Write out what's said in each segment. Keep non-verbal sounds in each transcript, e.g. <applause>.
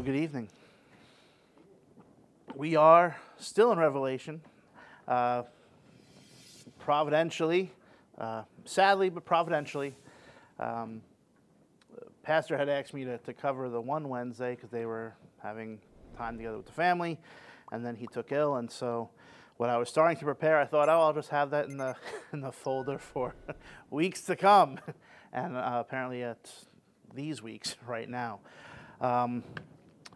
So, good evening. We are still in Revelation. Uh, providentially, uh, sadly, but providentially, um, Pastor had asked me to, to cover the one Wednesday because they were having time together with the family, and then he took ill, and so when I was starting to prepare, I thought, oh, I'll just have that in the <laughs> in the folder for <laughs> weeks to come, <laughs> and uh, apparently it's these weeks right now. Um,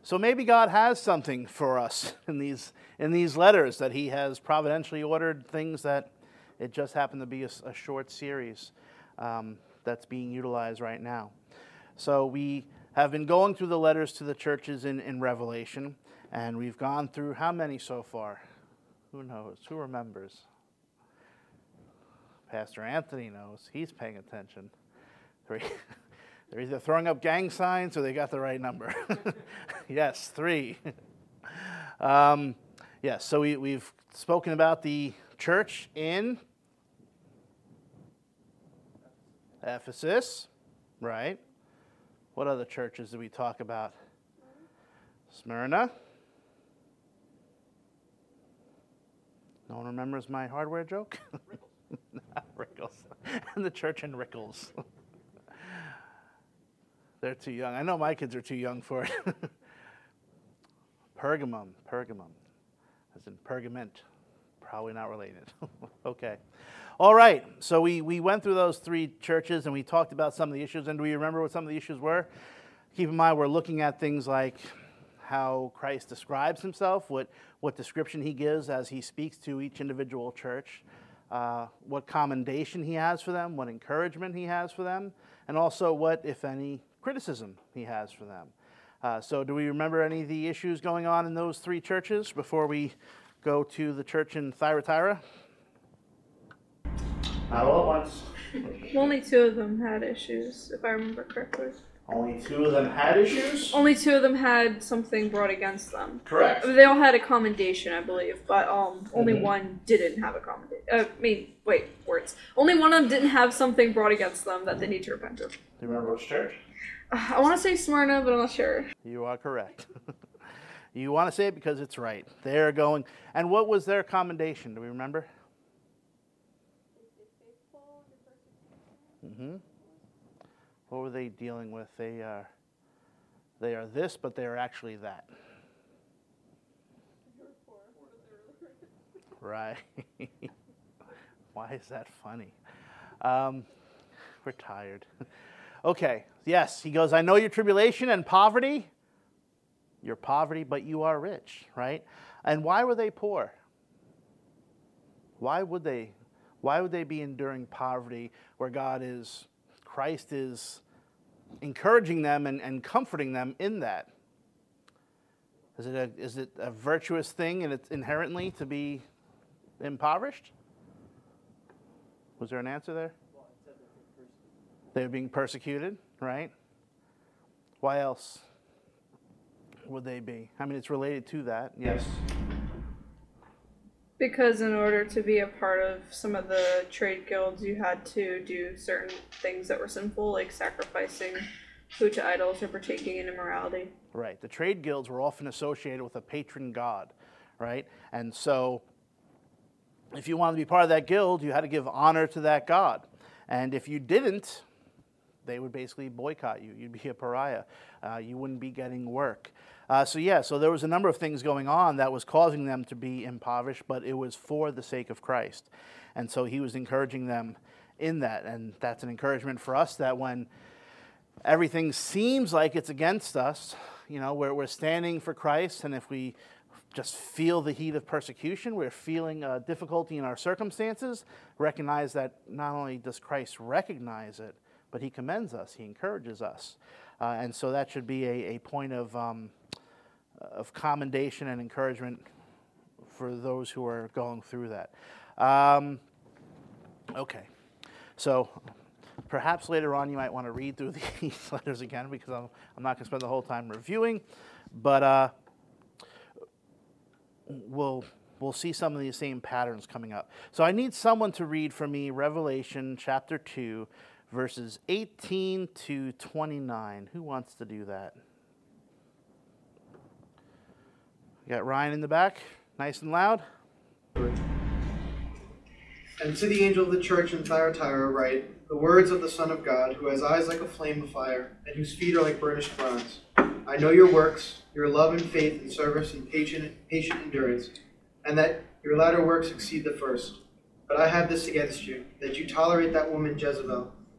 so maybe God has something for us <laughs> in these, in these letters that He has providentially ordered things that it just happened to be a, a short series um, that's being utilized right now. So we have been going through the letters to the churches in, in Revelation, and we've gone through how many so far? Who knows? Who remembers? Pastor Anthony knows. He's paying attention. <laughs> Three. They're either throwing up gang signs or they got the right number. <laughs> yes, three. <laughs> um, yes, so we, we've spoken about the church in Ephesus, right? What other churches did we talk about? Smyrna. No one remembers my hardware joke? <laughs> Rickles. and the church in Rickles. They're too young. I know my kids are too young for it. <laughs> Pergamum, Pergamum, as in pergament. Probably not related. <laughs> okay. All right. So we, we went through those three churches and we talked about some of the issues. And do we remember what some of the issues were? Keep in mind, we're looking at things like how Christ describes himself, what, what description he gives as he speaks to each individual church, uh, what commendation he has for them, what encouragement he has for them, and also what, if any, criticism he has for them. Uh, so, do we remember any of the issues going on in those three churches before we go to the church in Thyatira? Not all at once. <laughs> Only two of them had issues, if I remember correctly. Only two of them had issues? Only two of them had something brought against them. Correct. They all had a commendation, I believe, but um, only Mhm. one didn't have a commendation. Uh, I mean, wait, words. Only one of them didn't have something brought against them that they need to repent of. Do you remember which church? <sighs> I want to say Smyrna, but I'm not sure. You are correct. <laughs> you want to say it because it's right. They're going. And what was their commendation? Do we remember? Mm-hmm. What were they dealing with? They are, they are this, but they are actually that. Right. <laughs> Why is that funny? Um, we're tired. <laughs> okay, yes, he goes, I know your tribulation and poverty. Your poverty, but you are rich, right? And why were they poor? Why would they? Why would they be enduring poverty where God is, Christ is encouraging them and, and comforting them in that? Is it, a, is it a virtuous thing and it's inherently to be impoverished? Was there an answer there? They were being persecuted, right? Why else would they be? I mean, it's related to that, yes. Because in order to be a part of some of the trade guilds, you had to do certain things that were sinful, like sacrificing food to idols or partaking in immorality. Right. The trade guilds were often associated with a patron god, right? And so, if you wanted to be part of that guild, you had to give honor to that god. And if you didn't, they would basically boycott you. You'd be a pariah. Uh, you wouldn't be getting work. Uh, so, yeah, so there was a number of things going on that was causing them to be impoverished, but it was for the sake of Christ. And so he was encouraging them in that. And that's an encouragement for us that when everything seems like it's against us, you know, we're, we're standing for Christ, and if we just feel the heat of persecution, we're feeling uh, difficulty in our circumstances, recognize that not only does Christ recognize it, but he commends us, he encourages us. Uh, and so that should be a, a point of, um, of commendation and encouragement for those who are going through that. Um, okay, so perhaps later on you might want to read through <laughs> these letters again because I'm, I'm not going to spend the whole time reviewing, but uh, we'll, we'll see some of these same patterns coming up. So I need someone to read for me Revelation chapter 2, verses 18 to 29. Who wants to do that? We got Ryan in the back, nice and loud. And to the angel of the church in Thyatira write the words of the Son of God, who has eyes like a flame of fire, and whose feet are like burnished bronze. I know your works, your love and faith and service and patient, patient endurance, and that your latter works exceed the first. But I have this against you, that you tolerate that woman Jezebel,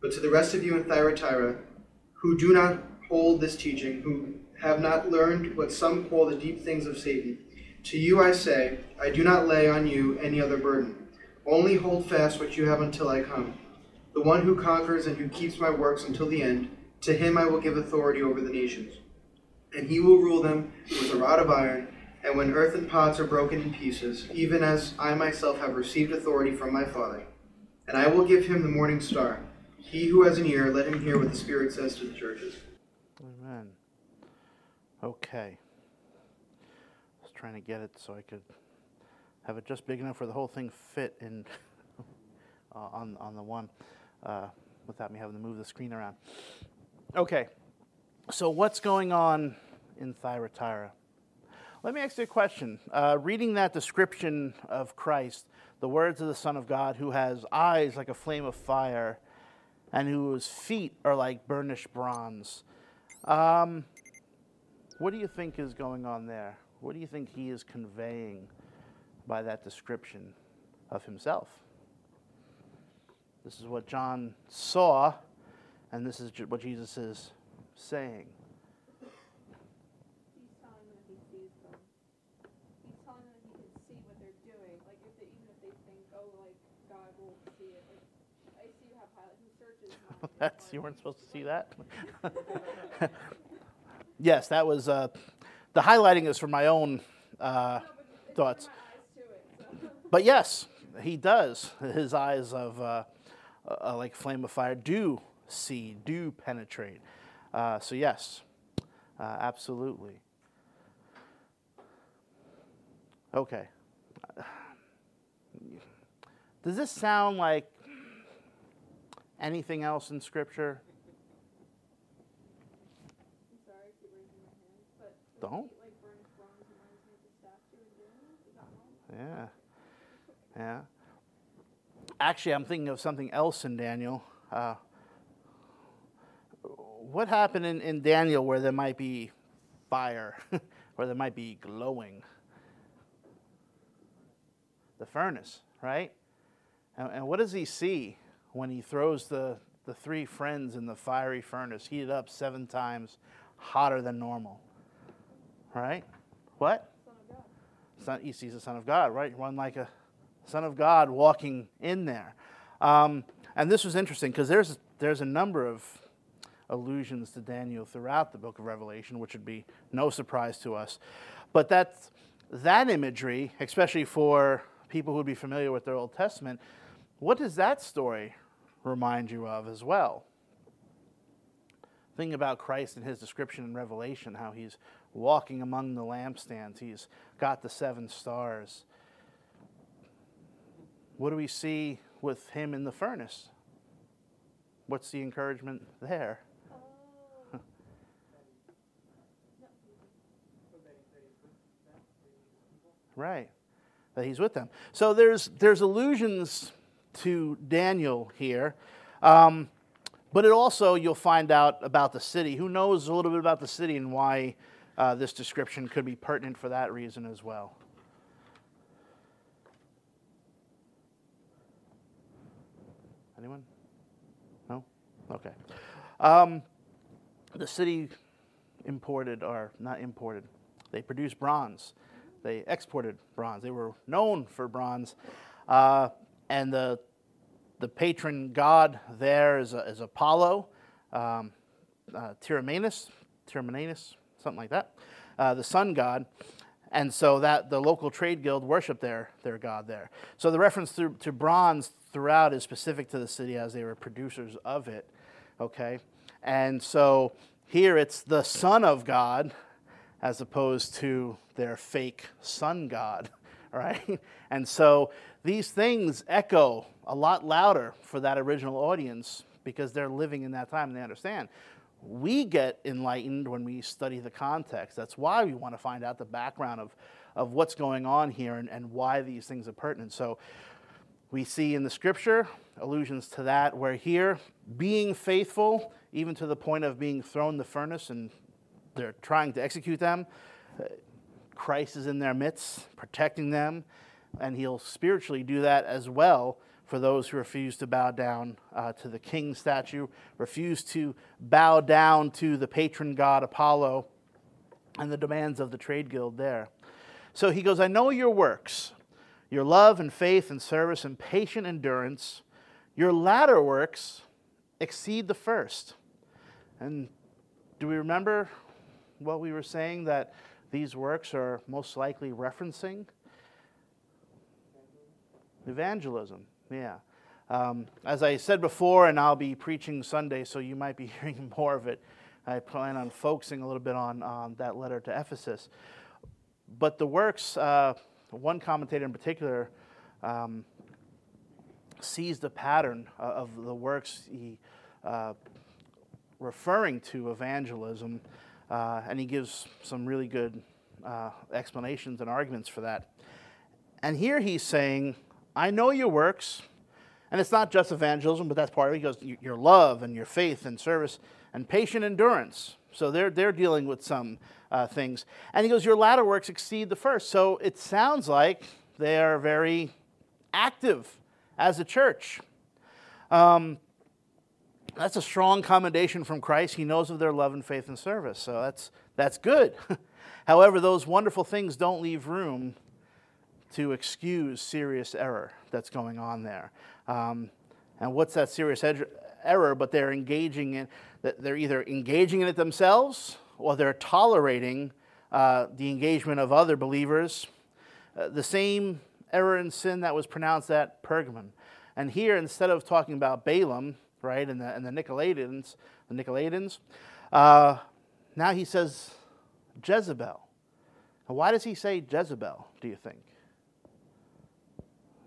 But to the rest of you in Thyatira, who do not hold this teaching, who have not learned what some call the deep things of Satan, to you I say, I do not lay on you any other burden. Only hold fast what you have until I come. The one who conquers and who keeps my works until the end, to him I will give authority over the nations. And he will rule them with a rod of iron, and when earthen pots are broken in pieces, even as I myself have received authority from my Father. And I will give him the morning star. He who has an ear, let him hear what the Spirit says to the churches. Amen. Okay. I was trying to get it so I could have it just big enough where the whole thing fit in <laughs> uh, on on the one uh, without me having to move the screen around. Okay. So what's going on in Thyatira? Let me ask you a question. Uh, reading that description of Christ, the words of the Son of God, who has eyes like a flame of fire, and whose feet are like burnished bronze. Um, what do you think is going on there? What do you think he is conveying by that description of himself? This is what John saw, and this is what Jesus is saying. He's telling them he sees them. He's telling them he can see what they're doing. Like if they, even if they think, oh, like God will see it. Like I see you have highlight. He searches. minds and That's you weren't supposed to see that. <laughs> yes, that was uh, the highlighting is for my own uh, thoughts. But yes, he does. His eyes of uh, uh, like flame of fire do see, do penetrate. Uh, so yes, uh, absolutely. Okay. Does this sound like anything else in Scripture? Sorry, hand, Don't. Yeah. Yeah. Actually, I'm thinking of something else in Daniel. Uh, what happened in, in Daniel where there might be fire, <laughs> where there might be glowing? The furnace, right? And, and what does he see when he throws the, the three friends in the fiery furnace, heated up seven times hotter than normal? Right? What? Son of God. son, he sees the Son of God, right? One like a Son of God walking in there. Um, and this was interesting because there's, there's a number of allusions to Daniel throughout the book of Revelation, which would be no surprise to us. But that's, that imagery, especially for people who would be familiar with their Old Testament, what does that story remind you of as well? Think about Christ and his description in Revelation, how he's walking among the lampstands. He's got the seven stars. What do we see with him in the furnace? What's the encouragement there? <laughs> Right, that he's with them. So there's there's allusions to Daniel here, um, but it also you'll find out about the city. Who knows a little bit about the city and why uh, this description could be pertinent for that reason as well? Anyone? No? Okay. Um, the city imported, or not imported, they produced bronze. They exported bronze. They were known for bronze. Uh, and the, the patron god there is, is Apollo, um, uh, something like that, uh, the sun god. and so that the local trade guild worshiped their, their god there. So the reference to, to bronze throughout is specific to the city as they were producers of it. Okay? And so here it's the Son of God as opposed to their fake sun god, <laughs> right? <laughs> And so these things echo a lot louder for that original audience because they're living in that time and they understand. We get enlightened when we study the context. That's why we want to find out the background of, of what's going on here and, and why these things are pertinent. So we see in the scripture allusions to that, where here, being faithful, even to the point of being thrown in the furnace and they're trying to execute them, Christ is in their midst, protecting them, and he'll spiritually do that as well for those who refuse to bow down uh, to the king statue, refuse to bow down to the patron god Apollo and the demands of the trade guild there. So he goes, I know your works, your love and faith and service and patient endurance. Your latter works exceed the first. And do we remember what we were saying that these works are most likely referencing? Evangelism, yeah. Um, as I said before, and I'll be preaching Sunday, so you might be <laughs> hearing more of it. I plan on focusing a little bit on, on that letter to Ephesus. But the works, uh, one commentator in particular, um, sees the pattern of the works he uh, referring to evangelism, uh, and he gives some really good uh, explanations and arguments for that. And here he's saying, I know your works, and it's not just evangelism, but that's part of it. He goes, your love and your faith and service and patient endurance. So they're, they're dealing with some uh, things. And he goes, Your latter works exceed the first. So it sounds like they are very active as a church. Um, that's a strong commendation from Christ. He knows of their love and faith and service. So that's, that's good. <laughs> However, those wonderful things don't leave room to excuse serious error that's going on there. Um, and what's that serious ed- error? But they're engaging in, they're either engaging in it themselves or they're tolerating uh, the engagement of other believers. Uh, the same error and sin that was pronounced at Pergamon. And here, instead of talking about Balaam, right, and the, and the Nicolaitans, the Nicolaitans, uh, now he says Jezebel. Now, why does he say Jezebel, do you think?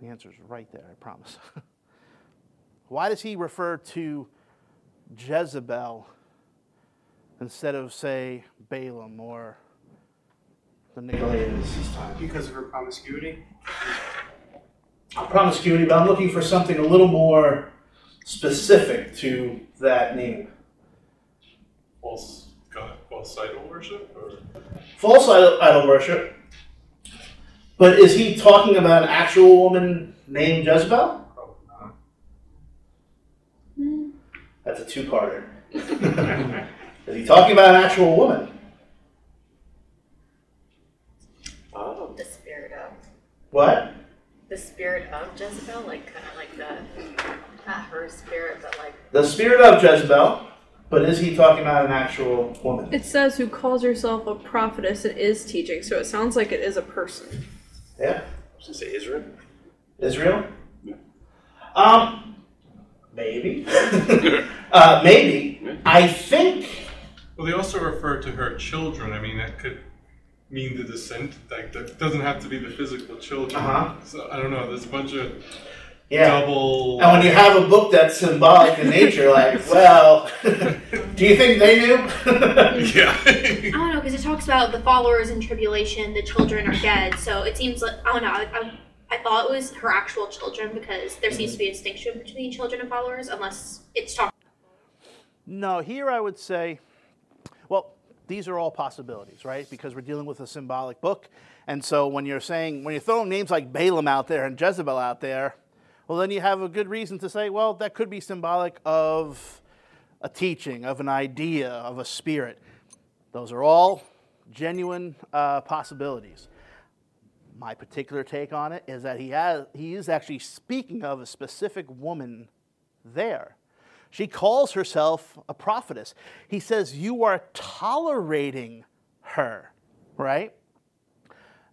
The answer is right there, I promise. <laughs> why does he refer to Jezebel instead of, say, Balaam or the Nicolaitans? Because of her promiscuity? Promiscuity, but I'm looking for something a little more specific to that name. False God, false idol worship, or False idol, idol worship. But is he talking about an actual woman named Jezebel? Hmm. That's a two-parter. <laughs> is he talking about an actual woman? Oh, the spirit of What? the spirit of Jezebel, like kind of like the not her spirit, but like The spirit of Jezebel. But is he talking about an actual woman? It says who calls herself a prophetess and is teaching, so it sounds like it is a person. Yeah. Does it say Israel? Israel? Um, maybe. <laughs> uh, maybe. I think. Well, they also refer to her children. I mean, that could mean the descent. Like, that doesn't have to be the physical children. Uh-huh. So I don't know. There's a bunch of Yeah. double. And when you uh, have a book that's symbolic in nature, like, <laughs> well, <laughs> do you think they knew? <laughs> yeah. I don't know because it talks about the followers in tribulation, the children are dead. So it seems like I don't know. I, I, I thought it was her actual children because there seems to be a distinction between children and followers, unless it's talking. no, here I would say, well, these are all possibilities, right? Because we're dealing with a symbolic book. And so when you're saying, when you're throwing names like Balaam out there and Jezebel out there, well, then you have a good reason to say, well, that could be symbolic of a teaching, of an idea, of a spirit. Those are all genuine uh, possibilities. My particular take on it is that he, has, he is actually speaking of a specific woman there. She calls herself a prophetess. He says, You are tolerating her, right?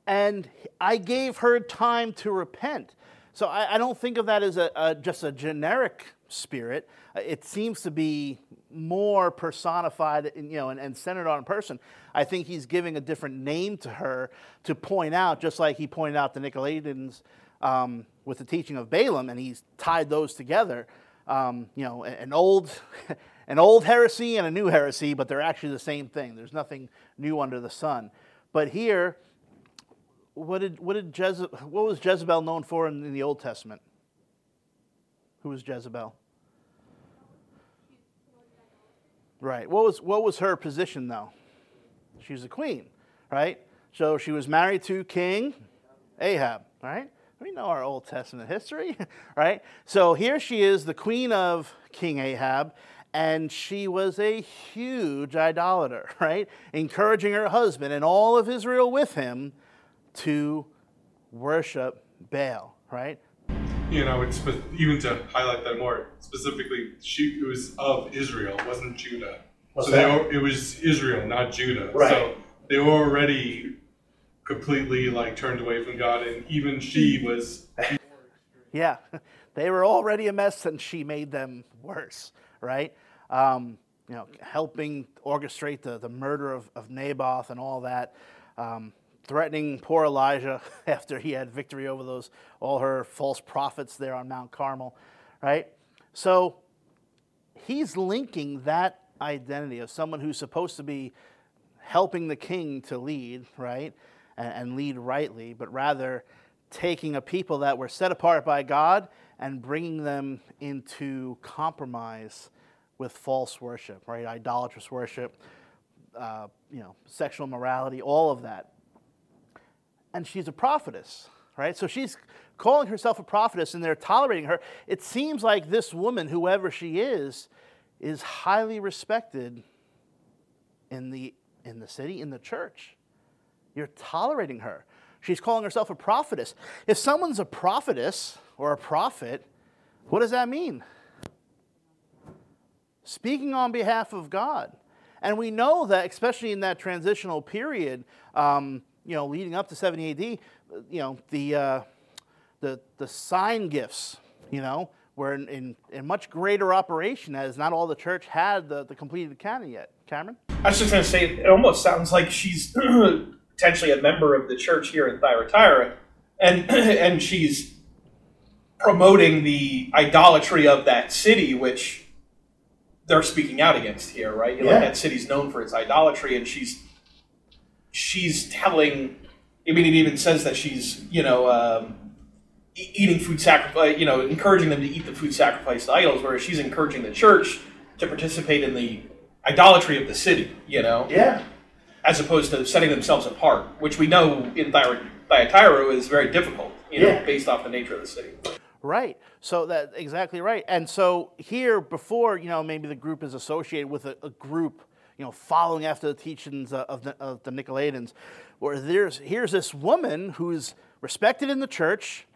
and I gave her time to repent. So I, I don't think of that as a, a, just a generic spirit. Uh, It seems to be more personified, in, you know, and, and centered on a person. I think he's giving a different name to her to point out, just like he pointed out the Nicolaitans um, with the teaching of Balaam, and he's tied those together. Um, you know, an old, <laughs> an old heresy and a new heresy, but they're actually the same thing. There's nothing new under the sun. But here, what did what did Jeze- what was Jezebel known for in, in the Old Testament? Who was Jezebel? Right. What was what was her position though? She was a queen, right? So she was married to King Ahab, right? We know our Old Testament history, <laughs> right? So here she is, the queen of King Ahab, and she was a huge idolater, <laughs> right? Encouraging her husband and all of Israel with him to worship Baal, right? You know, it's even to highlight that more specifically. She it was of Israel, it wasn't Judah. What's so they that? were, it was Israel, not Judah. Right. So they were already completely like turned away from God, and even she was. <laughs> Yeah, <laughs> they were already a mess, and she made them worse, right? Um, you know, helping orchestrate the, the murder of, of Naboth and all that, um, threatening poor Elijah <laughs> after he had victory over those all her false prophets there on Mount Carmel, right? So he's linking that identity of someone who's supposed to be helping the king to lead, right? And, and lead rightly, but rather taking a people that were set apart by God and bringing them into compromise with false worship, right? Idolatrous worship, uh, you know, sexual morality, all of that. And she's a prophetess, right? So she's calling herself a prophetess and they're tolerating her. It seems like this woman, whoever she is, is highly respected in the, in the city, in the church. You're tolerating her. She's calling herself a prophetess. If someone's a prophetess or a prophet, what does that mean? Speaking on behalf of God. And we know that, especially in that transitional period, um, you know, leading up to 70 AD, you know, the, uh, the, the sign gifts, you know, were in, in, in much greater operation as not all the church had the, the completed canon yet. Cameron? I was just going to say, it almost sounds like she's <clears throat> potentially a member of the church here in Thyatira, and <clears throat> and she's promoting the idolatry of that city, which they're speaking out against here, right? You know, Yeah. that city's known for its idolatry, and she's she's telling. I mean, it even says that she's you know um, e- eating food sacrifice, you know, encouraging them to eat the food sacrificed to idols, whereas she's encouraging the church to participate in the idolatry of the city. You know, Yeah. as opposed to setting themselves apart, which we know in Thyra- Thyatira is very difficult, you know, Yeah. based off the nature of the city. Right. So that exactly right. And so here, before you know, maybe the group is associated with a, a group, you know, following after the teachings of of the, of the Nicolaitans, where there's here's this woman who's respected in the church,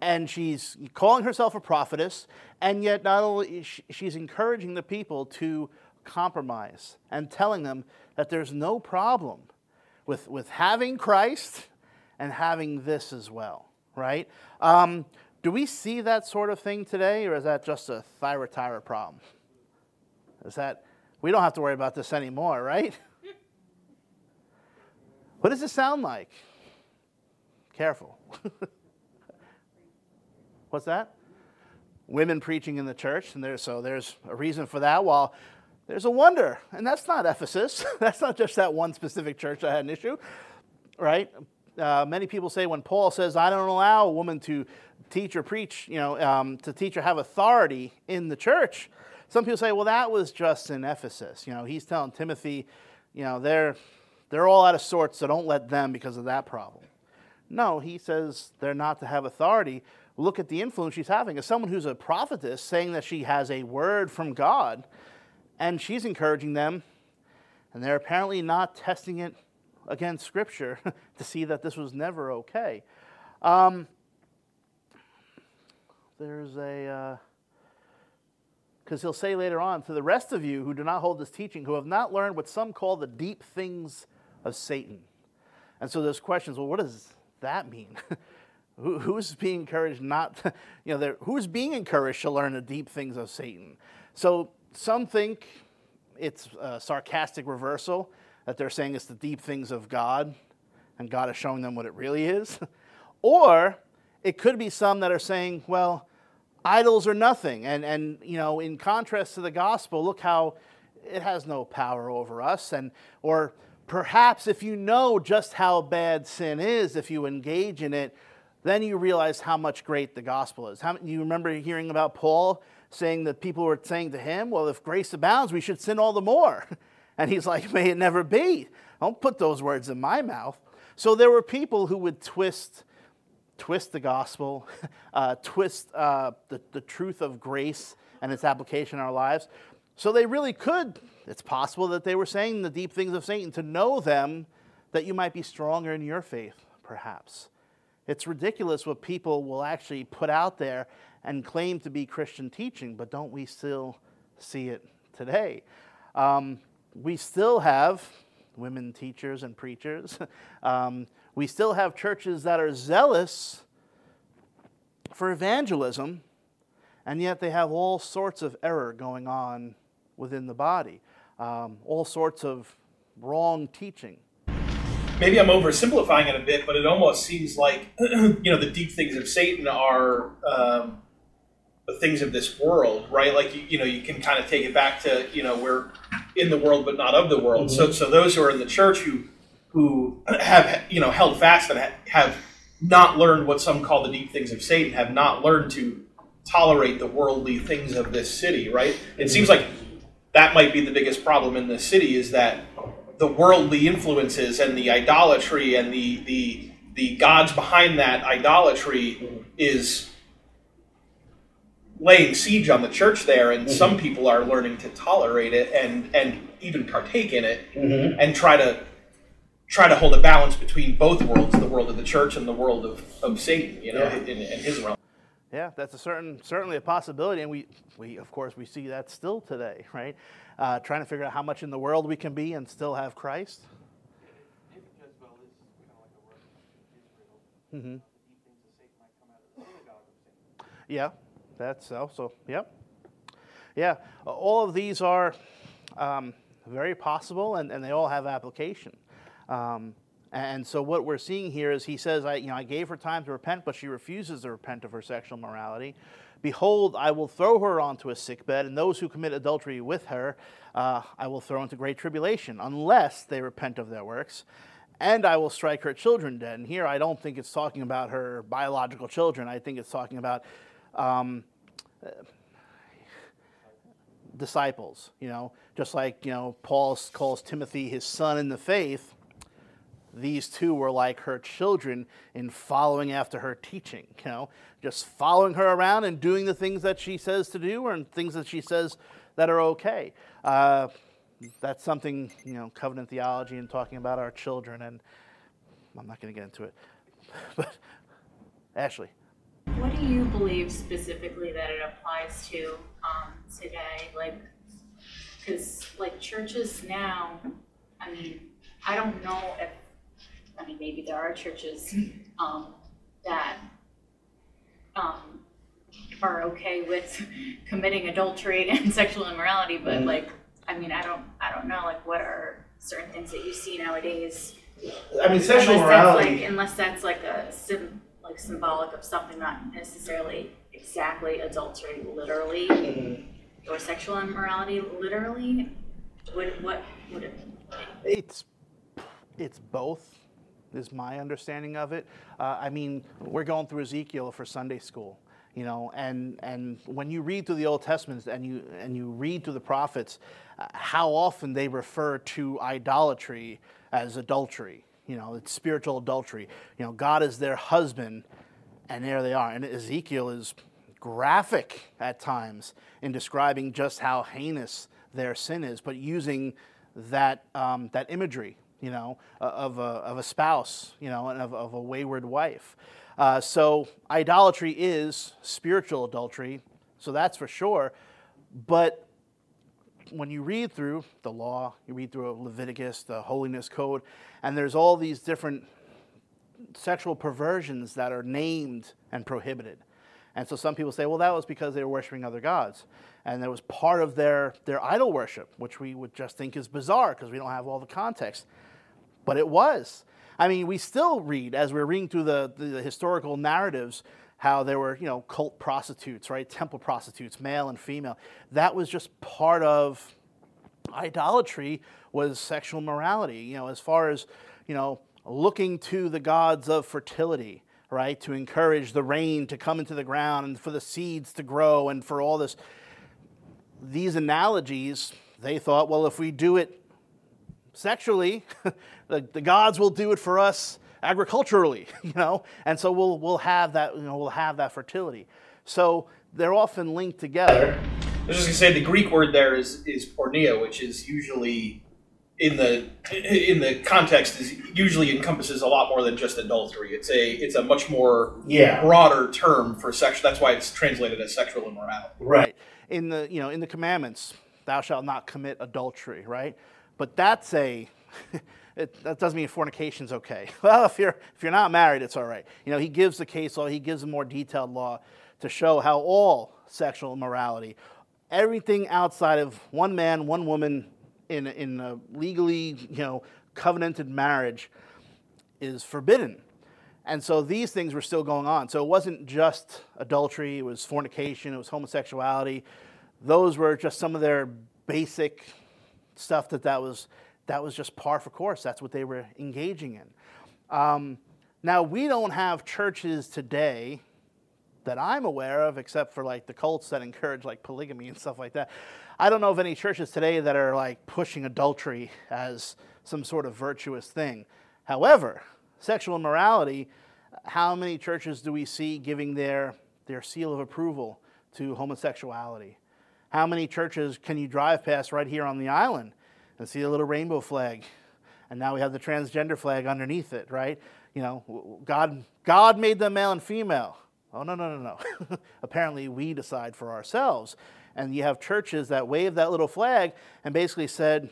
and she's calling herself a prophetess, and yet not only she, she's encouraging the people to compromise and telling them that there's no problem with with having Christ and having this as well, right? Um, do we see that sort of thing today, or is that just a Thyatira problem? Is that we don't have to worry about this anymore, right? <laughs> what does it sound like? Careful. <laughs> What's that? Women preaching in the church, and there's so there's a reason for that. While there's a wonder, and that's not Ephesus. <laughs> that's not just that one specific church that had an issue, right? Uh, many people say when Paul says, "I don't allow a woman to teach or preach," you know, um, to teach or have authority in the church. Some people say, "Well, that was just in Ephesus." You know, he's telling Timothy, you know, they're they're all out of sorts, so don't let them because of that problem. No, he says they're not to have authority. Look at the influence she's having. As someone who's a prophetess saying that she has a word from God, and she's encouraging them, and they're apparently not testing it against Scripture <laughs> to see that this was never okay. Um, there's a. Because he'll say later on, to the rest of you who do not hold this teaching, who have not learned what some call the deep things of Satan. And so there's questions. Well, what does that mean? <laughs> Who, who's being encouraged not? To, <laughs> you know, who's being encouraged to learn the deep things of Satan? So some think it's a sarcastic reversal that they're saying it's the deep things of God, and God is showing them what it really is. <laughs> or it could be some that are saying, well, idols are nothing. And, and, you know, in contrast to the gospel, look how it has no power over us. And, or perhaps if you know just how bad sin is, if you engage in it, then you realize how much great the gospel is. How, you remember hearing about Paul saying that people were saying to him, well, if grace abounds, we should sin all the more. <laughs> And he's like, may it never be. Don't put those words in my mouth. So there were people who would twist twist the gospel, <laughs> uh, twist uh, the, the truth of grace and its application in our lives. So they really could, it's possible that they were saying the deep things of Satan to know them that you might be stronger in your faith, perhaps. It's ridiculous what people will actually put out there and claim to be Christian teaching, but don't we still see it today? Um, we still have women teachers and preachers. <laughs> Um, we still have churches that are zealous for evangelism, and yet they have all sorts of error going on within the body, um, all sorts of wrong teaching. maybe I'm oversimplifying it a bit, but it almost seems like <clears throat> you know the deep things of Satan are um, the things of this world, right? Like you, you know, you can kind of take it back to you know we're in the world but not of the world. So so those who are in the church who who <clears throat> have you know held fast and have not learned what some call the deep things of Satan, have not learned to tolerate the worldly things of this city, right? It seems like that might be the biggest problem in this city is that the worldly influences and the idolatry and the the the gods behind that idolatry is laying siege on the church there and some mm-hmm. people are learning to tolerate it and and even partake in it mm-hmm. and try to try to hold a balance between both worlds the world of the church and the world of, of satan you know Yeah. in, in his realm Yeah, that's a certain, certainly a possibility, and we, we of course, we see that still today, right? Uh, trying to figure out how much in the world we can be and still have Christ. hmm Yeah, that's also, yep. Yeah, all of these are um, very possible and, and they all have application. Um, and so what we're seeing here is he says, I, you know, I gave her time to repent, but she refuses to repent of her sexual morality. Behold, I will throw her onto a sickbed, and those who commit adultery with her uh, I will throw into great tribulation, unless they repent of their works. And I will strike her children dead. And here I don't think it's talking about her biological children. I think it's talking about um, disciples, you know, just like, you know, Paul calls Timothy his son in the faith, these two were like her children in following after her teaching, you know, just following her around and doing the things that she says to do and things that she says that are okay. Uh, that's something, you know, covenant theology and talking about our children, and I'm not going to get into it. <laughs> But, Ashley. What do you believe specifically that it applies to um, today? Like, because like churches now, I mean, I don't know if, I mean, maybe there are churches um, that um, are okay with committing adultery and <laughs> sexual immorality, but like, I mean, I don't, I don't know, like, what are certain things that you see nowadays? I mean, sexual unless That's morality. like, unless that's like a sim, like symbolic of something not necessarily exactly adultery literally Mm-hmm. or sexual immorality literally. What what would it be? It's it's both, is my understanding of it. Uh, I mean, we're going through Ezekiel for Sunday school, you know, and and when you read through the Old Testament and you and you read through the prophets, uh, how often they refer to idolatry as adultery. You know, it's spiritual adultery. You know, God is their husband, and there they are. And Ezekiel is graphic at times in describing just how heinous their sin is, but using that, um, that imagery, you know, uh, of a, of a spouse, you know, and of, of a wayward wife. Uh, so idolatry is spiritual adultery, so that's for sure. But when you read through the law, you read through Leviticus, the holiness code, and there's all these different sexual perversions that are named and prohibited. And so some people say, well, that was because they were worshiping other gods. And that was part of their, their idol worship, which we would just think is bizarre because we don't have all the context. But it was. I mean, we still read, as we're reading through the, the, the historical narratives, how there were, you know, cult prostitutes, right? Temple prostitutes, male and female. That was just part of idolatry was sexual morality. You know, as far as, you know, looking to the gods of fertility, right? To encourage the rain to come into the ground and for the seeds to grow and for all this. These analogies, they thought, well, if we do it sexually, <laughs> the, the gods will do it for us agriculturally, <laughs> you know, and so we'll, we'll have that, you know, we'll have that fertility. So they're often linked together. I was just gonna say the Greek word there is is porneia, which is usually in the in the context is usually encompasses a lot more than just adultery. It's a it's a much more Yeah. broader term for sexual. That's why it's translated as sexual immorality. Right. In the you know in the commandments, thou shalt not commit adultery. Right. But that's a <laughs> it, that doesn't mean fornication's okay. <laughs> Well, if you're if you're not married, it's all right. You know, he gives the case law. He gives a more detailed law to show how all sexual immorality, everything outside of one man, one woman, in in a legally you know covenanted marriage, is forbidden. And so these things were still going on. So it wasn't just adultery, it was fornication, it was homosexuality. Those were just some of their basic stuff that that was, that was just par for course. That's what they were engaging in. Um, now, we don't have churches today that I'm aware of, except for like the cults that encourage like polygamy and stuff like that. I don't know of any churches today that are like pushing adultery as some sort of virtuous thing. However, sexual immorality, how many churches do we see giving their, their seal of approval to homosexuality? How many churches can you drive past right here on the island and see a little rainbow flag? And now we have the transgender flag underneath it, right? You know, God, God made them male and female. Oh, no, no, no, no. <laughs> Apparently, we decide for ourselves. And you have churches that wave that little flag and basically said,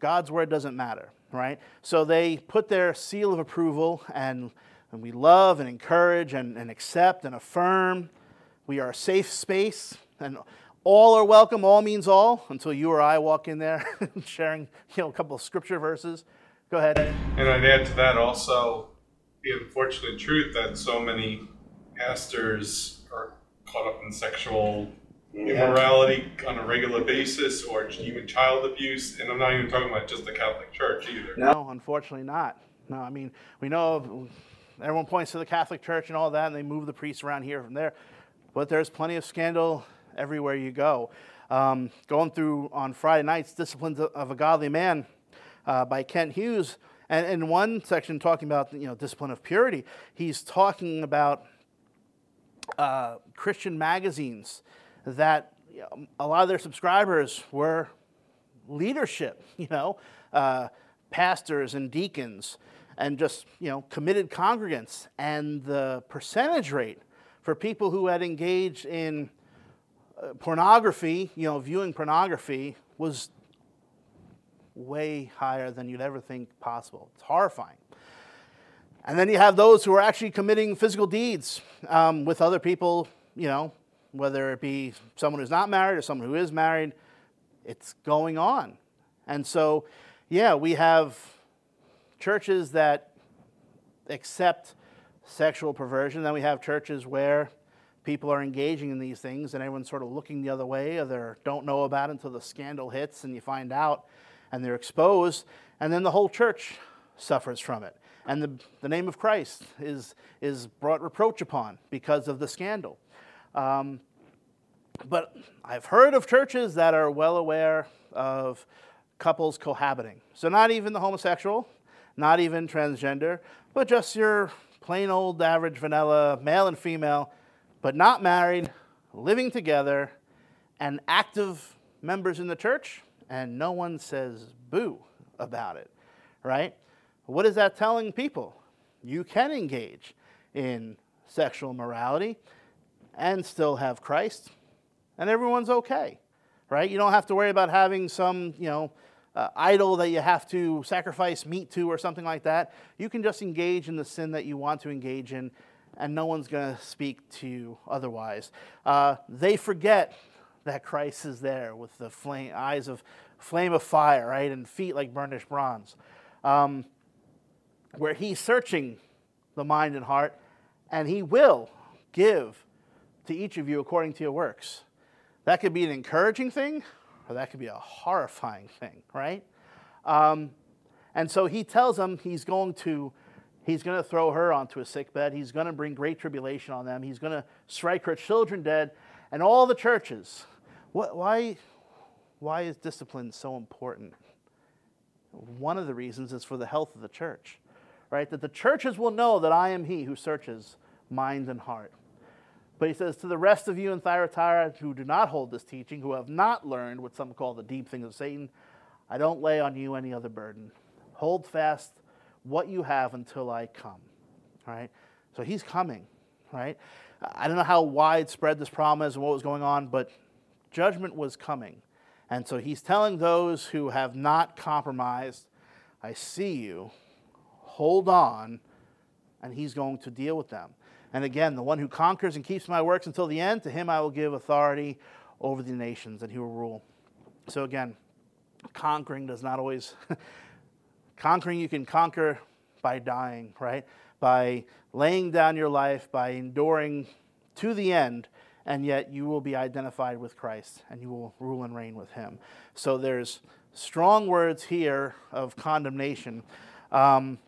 God's word doesn't matter, right? So they put their seal of approval, and, and we love and encourage and, and accept and affirm. We are a safe space, and all are welcome. All means all until you or I walk in there <laughs> sharing you know, a couple of scripture verses. Go ahead. And I'd add to that also the unfortunate truth that so many pastors are caught up in sexual immorality on a regular basis or even child abuse. And I'm not even talking about just the Catholic Church either. No, unfortunately not. No, I mean, we know of- everyone points to the Catholic Church and all that, and they move the priests around here from there. But there's plenty of scandal everywhere you go. Um, going through on Friday nights, Disciplines of a Godly Man uh, by Kent Hughes, and in one section talking about you know discipline of purity, he's talking about uh, Christian magazines that you know, a lot of their subscribers were leadership, <laughs> you know, uh, pastors and deacons, and just you know committed congregants, and the percentage rate for people who had engaged in pornography, you know, viewing pornography was way higher than you'd ever think possible. It's horrifying. And then you have those who are actually committing physical deeds um, with other people, you know, whether it be someone who's not married or someone who is married, it's going on. And so, yeah, we have churches that accept sexual perversion. Then we have churches where people are engaging in these things and everyone's sort of looking the other way or they don't know about it until the scandal hits and you find out and they're exposed. And then the whole church suffers from it. And the, the name of Christ is, is brought reproach upon because of the scandal. Um, but I've heard of churches that are well aware of couples cohabiting. So, not even the homosexual, not even transgender, but just your plain old average vanilla male and female, but not married, living together, and active members in the church, and no one says boo about it, right? What is that telling people? You can engage in sexual morality and still have Christ, and everyone's okay, right? You don't have to worry about having some, you know, uh, idol that you have to sacrifice meat to or something like that. You can just engage in the sin that you want to engage in, and no one's going to speak to you otherwise. Uh, they forget that Christ is there with the flame, eyes of flame of fire, right, and feet like burnished bronze, um, where he's searching the mind and heart, and he will give to each of you according to your works. That could be an encouraging thing, or that could be a horrifying thing, right? Um, and so he tells them he's going to he's going to throw her onto a sick bed. He's going to bring great tribulation on them. He's going to strike her children dead, and all the churches. What, why, why is discipline so important? One of the reasons is for the health of the church, right? That the churches will know that I am He who searches mind and heart. But he says, To the rest of you in Thyatira who do not hold this teaching, who have not learned what some call the deep things of Satan, I don't lay on you any other burden. Hold fast what you have until I come. Right? So he's coming, right? I don't know how widespread this problem is and what was going on, but judgment was coming. And so he's telling those who have not compromised, I see you, hold on, and he's going to deal with them. And again, the one who conquers and keeps my works until the end, to him I will give authority over the nations, and he will rule. So again, conquering does not always. <laughs> conquering, you can conquer by dying, right? By laying down your life, by enduring to the end, and yet you will be identified with Christ and you will rule and reign with him. So there's strong words here of condemnation. Um,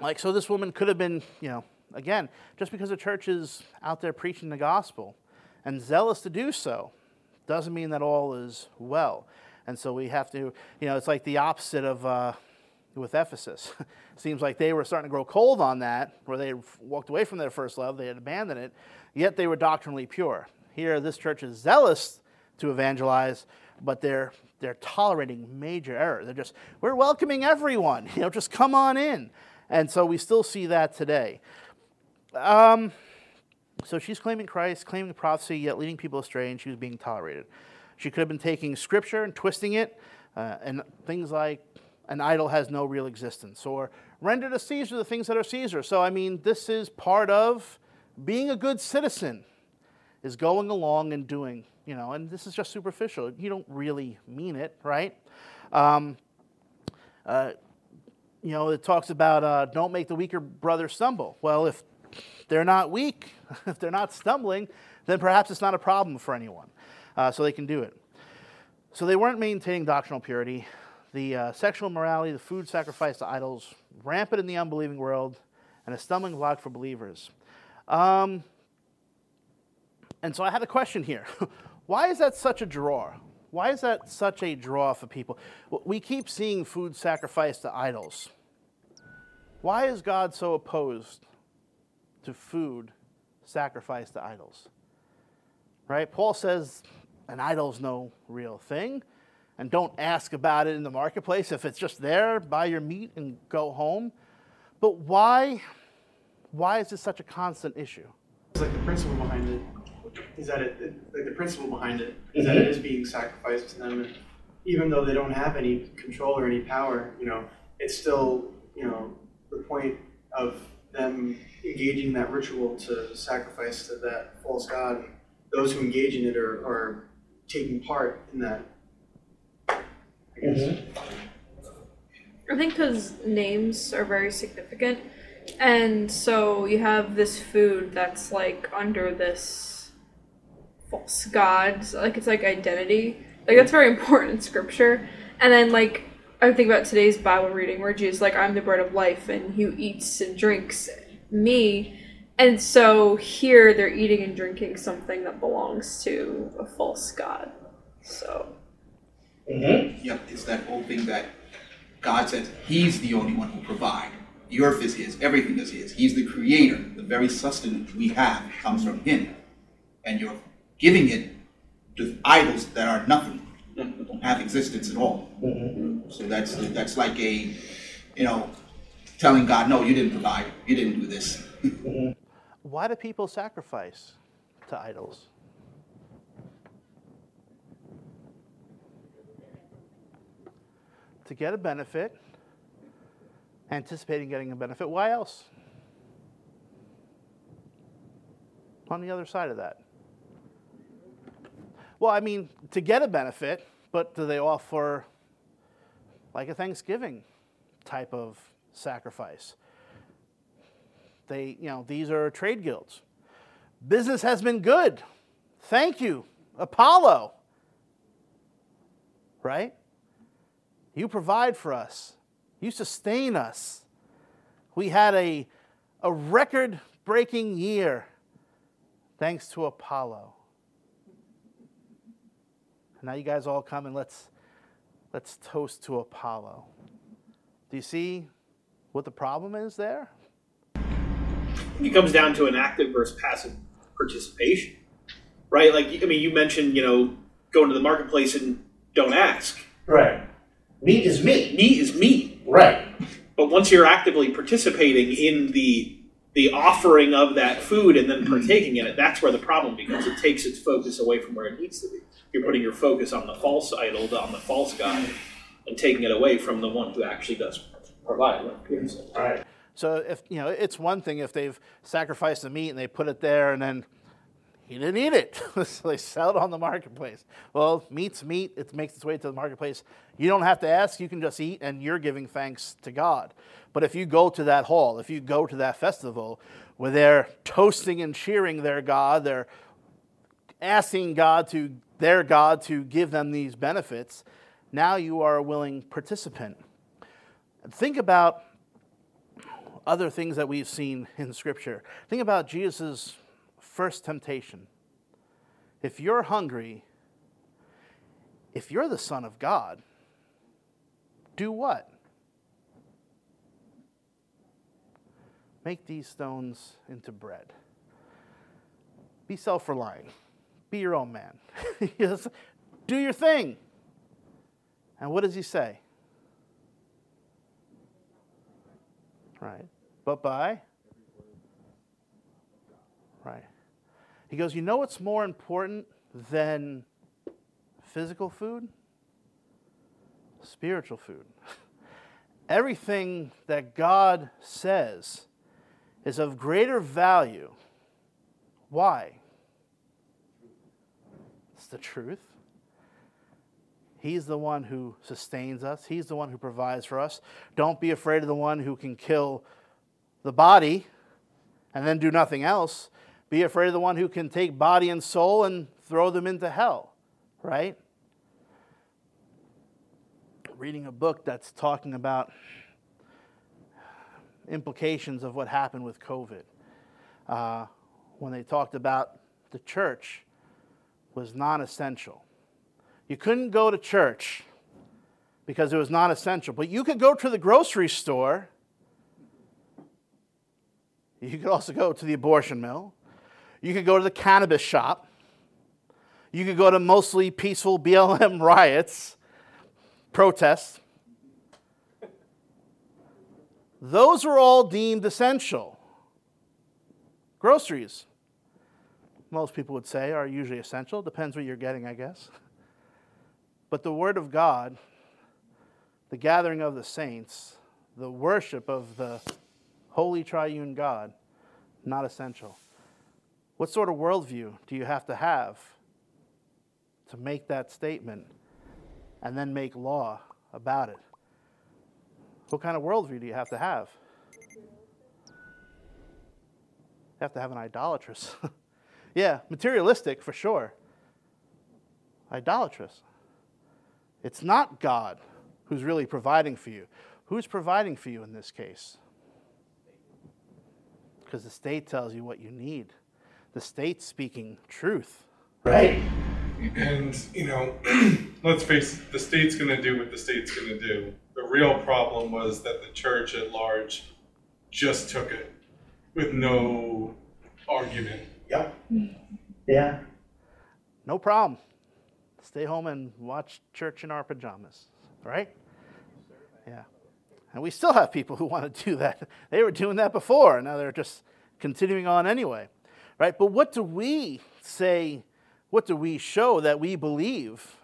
like, so this woman could have been, you know, Again, just because the church is out there preaching the gospel and zealous to do so doesn't mean that all is well. And so we have to, you know, it's like the opposite of uh, with Ephesus. <laughs> Seems like they were starting to grow cold on that, where they walked away from their first love, they had abandoned it, yet they were doctrinally pure. Here, this church is zealous to evangelize, but they're they're tolerating major error. They're just we're welcoming everyone, <laughs> you know, just come on in. And so we still see that today. Um, so she's claiming Christ, claiming prophecy, yet leading people astray, and she was being tolerated. She could have been taking scripture and twisting it, uh, and things like an idol has no real existence, or render to Caesar the things that are Caesar. So, I mean, this is part of being a good citizen, is going along and doing, you know, and this is just superficial. You don't really mean it, right? Um, uh, you know, it talks about uh, don't make the weaker brother stumble. Well, if they're not weak, <laughs> if they're not stumbling, then perhaps it's not a problem for anyone. Uh, so they can do it. So they weren't maintaining doctrinal purity. The uh, sexual morality, the food sacrifice to idols, rampant in the unbelieving world, and a stumbling block for believers. Um, and so I had a question here. <laughs> Why is that such a draw? Why is that such a draw for people? We keep seeing food sacrificed to idols. Why is God so opposed to food sacrificed to idols. Right? Paul says an idol's no real thing. And don't ask about it in the marketplace. If it's just there, buy your meat and go home. But why, why is this such a constant issue? It's like the principle behind it is that it, like the principle behind it is that mm-hmm. it is being sacrificed to them. And even though they don't have any control or any power, you know, it's still, you know, the point of them engaging that ritual to sacrifice to that false god. And those who engage in it are, are taking part in that. I guess. Mm-hmm. I think because names are very significant. And so you have this food that's like under this false god. Like it's like identity. Like that's very <laughs> important in scripture. And then like I think about today's Bible reading where Jesus like, I'm the bread of life and he eats and drinks me. And so here they're eating and drinking something that belongs to a false god. So. Mm-hmm. Yep, it's that whole thing that God says He's the only one who provide. The earth is His, everything is His. He's the creator. The very sustenance we have comes from Him. And you're giving it to idols that are nothing, that don't have existence at all. Mm-hmm. So that's that's like a, you know, telling God, no, you didn't provide, you didn't do this why do people sacrifice to idols? To get a benefit, anticipating getting a benefit. Why else? On the other side of that. Well, I mean, to get a benefit, but do they offer like a Thanksgiving type of sacrifice? They, you know, these are trade guilds. Business has been good. Thank you, Apollo. Right? You provide for us. You sustain us. We had a, a record breaking year thanks to Apollo. Now you guys all come and let's let's toast to Apollo. Do you see what the problem is there? It comes down to an active versus passive participation, right? Like, I mean, you mentioned, you know, going to the marketplace and don't ask. Right. Meat is meat. Meat is meat, Right. but once you're actively participating in the the offering of that food and then mm-hmm. partaking in it, that's where the problem becomes. It takes its focus away from where it needs to be. You're putting your focus on the false idol, on the false god, and taking it away from the one who actually does provide. Like Peter said. Right. So if you know, it's one thing if they've sacrificed the meat and they put it there and then he didn't eat it. <laughs> so they sell it on the marketplace. Well, meat's meat, it makes its way to the marketplace. You don't have to ask, you can just eat and you're giving thanks to God. But if you go to that hall, if you go to that festival where they're toasting and cheering their God, they're asking God to their God to give them these benefits, now you are a willing participant. Think about other things that we've seen in Scripture. Think about Jesus' first temptation. If you're hungry, if you're the Son of God, do what? Make these stones into bread. Be self reliant. Be your own man. <laughs> Do your thing. And what does he say? Right. But by? Right. He goes, You know what's more important than physical food? Spiritual food. <laughs> Everything that God says is of greater value. Why? It's the truth. He's the one who sustains us. He's the one who provides for us. Don't be afraid of the one who can kill the body and then do nothing else. Be afraid of the one who can take body and soul and throw them into hell, right? Reading a book that's talking about implications of what happened with COVID. Uh, when they talked about the church was non essential. You couldn't go to church because it was non essential, but you could go to the grocery store. You could also go to the abortion mill. You could go to the cannabis shop. You could go to mostly peaceful BLM <laughs> riots, protests. Those were all deemed essential. Groceries, most people would say, are usually essential. Depends what you're getting, I guess. But the Word of God, the gathering of the saints, the worship of the holy triune God, not essential. What sort of worldview do you have to have to make that statement and then make law about it? What kind of worldview do you have to have? You have to have an idolatrous. <laughs> yeah, materialistic for sure. Idolatrous. It's not God who's really providing for you. Who's providing for you in this case? Because the state tells you what you need. The state's speaking truth. Right. And, you know, <clears throat> let's face it, the state's going to do what the state's going to do. The real problem was that the church at large just took it with no argument. Yep. Hmm. Yeah. No problem. Stay home and watch church in our pajamas, right? Yeah. And we still have people who <laughs> want to do that. They were doing that before, now they're just continuing on anyway, right? But what do we say? What do we show that we believe?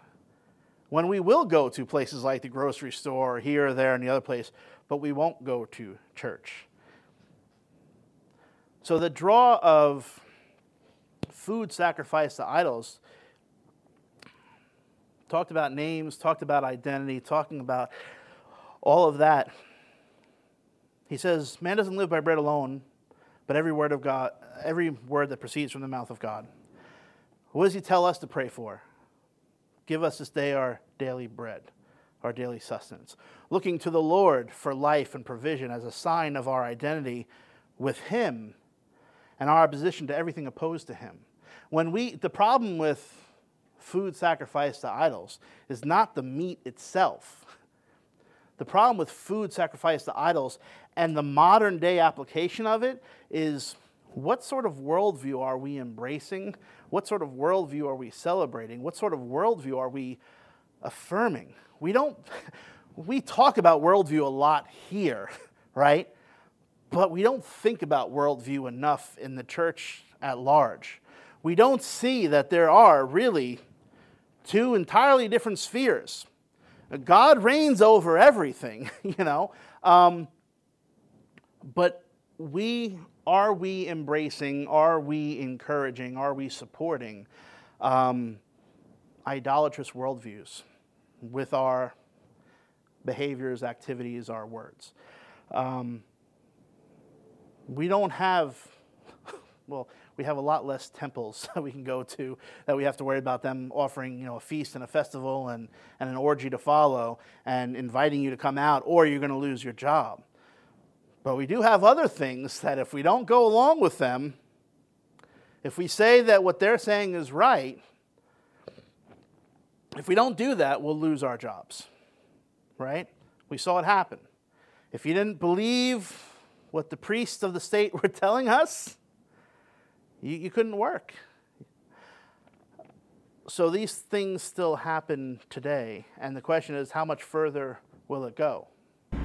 when we will go to places like the grocery store or here or there and the other place, but we won't go to church. So the draw of food sacrificed to idols talked about names, talked about identity, talking about all of that. He says, Man doesn't live by bread alone, but every word of God, every word that proceeds from the mouth of God. What does he tell us to pray for? Give us this day our daily bread, our daily sustenance. Looking to the Lord for life and provision as a sign of our identity with him and our opposition to everything opposed to him. When we the problem with food sacrificed to idols is not the meat itself. The problem with food sacrificed to idols and the modern day application of it is what sort of worldview are we embracing? What sort of worldview are we celebrating? What sort of worldview are we affirming? We don't, <laughs> we talk about worldview a lot here, <laughs> right? But we don't think about worldview enough in the church at large. We don't see that there are really two entirely different spheres. God reigns over everything, <laughs> you know, um, but we are we embracing, are we encouraging, are we supporting um, idolatrous worldviews with our behaviors, activities, our words? Um, we don't have, <laughs> well, we have a lot less temples <laughs> that we can go to that we have to worry about them offering you know a feast and a festival and, and an orgy to follow and inviting you to come out or you're going to lose your job. But we do have other things that if we don't go along with them if we say that what they're saying is right if we don't do that we'll lose our jobs right? We saw it happen. If you didn't believe what the priests of the state <laughs> were telling us you, you couldn't work. So these things still happen today, and the question is, how much further will it go?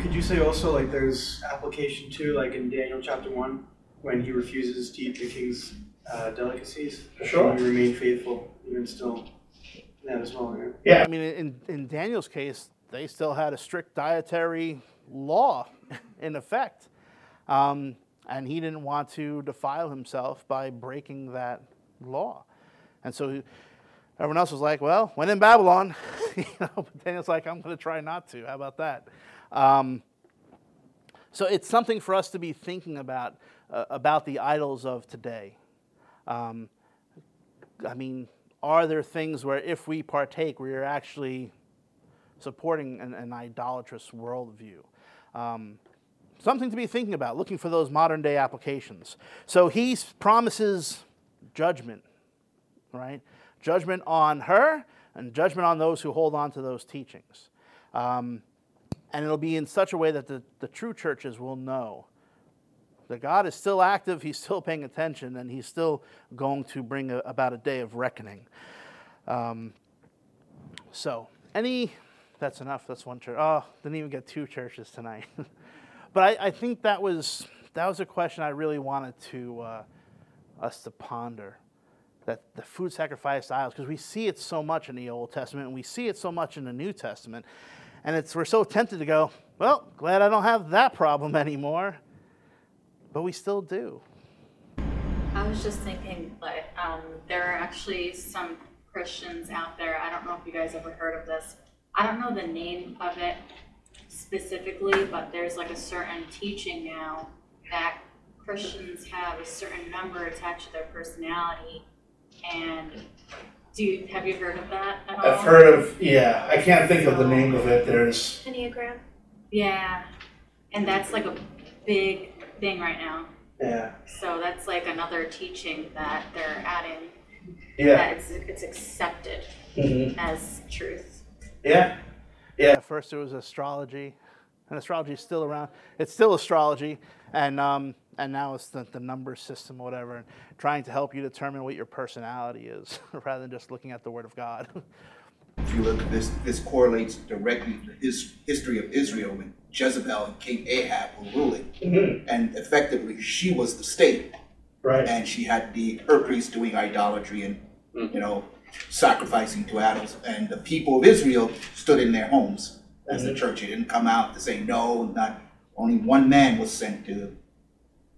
Could you say also like there's application too, like in Daniel chapter one, when he refuses to eat the king's uh, delicacies? Sure. And remain faithful even still that as well. Right? Yeah. I mean, in, in Daniel's case, they still had a strict dietary law <laughs> in effect. Um, and he didn't want to defile himself by breaking that law. And so everyone else was like, well, when in Babylon, <laughs> you know, but Daniel's like, I'm going to try not to. How about that? Um, so it's something for us to be thinking about, uh, about the idols of today. Um, I mean, are there things where if we partake, we are actually supporting an, an idolatrous worldview? Um, something to be thinking about, looking for those modern day applications. So he promises judgment, right? Judgment on her and judgment on those who hold on to those teachings. Um, and it'll be in such a way that the, the true churches will know that God is still active, He's still paying attention, and He's still going to bring a, about a day of reckoning. Um, so, any, that's enough, that's one church. Oh, didn't even get two churches tonight. <laughs> but I, I, think that was, that was a question I really wanted to, uh, us to ponder. That the food sacrifice idols, because we see it so much in the Old Testament and we see it so much in the New Testament. And it's, we're so tempted to go, well, glad I don't have that problem <laughs> anymore. But we still do. I was just thinking, like, um, there are actually some Christians out there. I don't know if you guys ever heard of this. I don't know the name of it specifically, but there's like a certain teaching now that Christians have a certain number attached to their personality. And do you, have you heard of that at all? I've heard of, yeah, I can't think of the name of it. There's, Enneagram. Yeah, and that's like a big thing right now. yeah, So that's like another teaching that they're adding. yeah, That it's, it's accepted hmm as truth. yeah, At first, it was astrology, and astrology is still around. It's still astrology, and um, and now it's the, the number system, whatever, and trying to help you determine what your personality is, <laughs> rather than just looking at the Word of God. <laughs> If you look, this this correlates directly to his history of Israel when Jezebel and King Ahab were ruling, hmm and effectively she was the state, right, and she had the her priests doing idolatry, and you know sacrificing to idols. And the people of Israel stood in their homes as the church. It didn't come out to say, no, not, only one man was sent to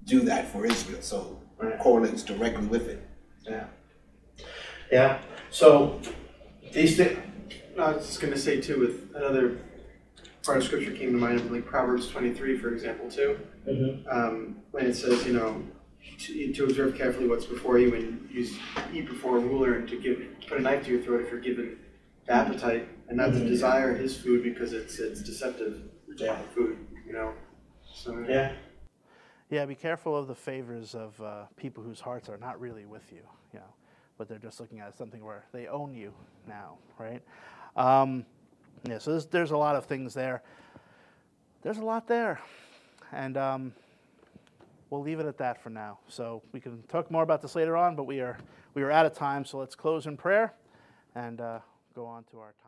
do that for Israel. So Right. it correlates directly with it. Yeah. Yeah. So these things. I was just going to say too, with another part of scripture came to mind, like Proverbs 23, for example, too. Mhm. Um, when it says, you know, to, to observe carefully what's before you and use, eat before a ruler and to give put a knife to your throat if you're given the appetite and not to Mhm. desire his food because it's it's deceptive Yeah. food, you know. So Yeah. Yeah, be careful of the favors of uh, people whose hearts are not really with you, you know, but they're just looking at something where they own you now, right? Um, yeah, so there's, there's a lot of things there. There's a lot there, and um, we'll leave it at that for now. So we can talk more about this later on, but we are we are out of time. So let's close in prayer and uh, go on to our time.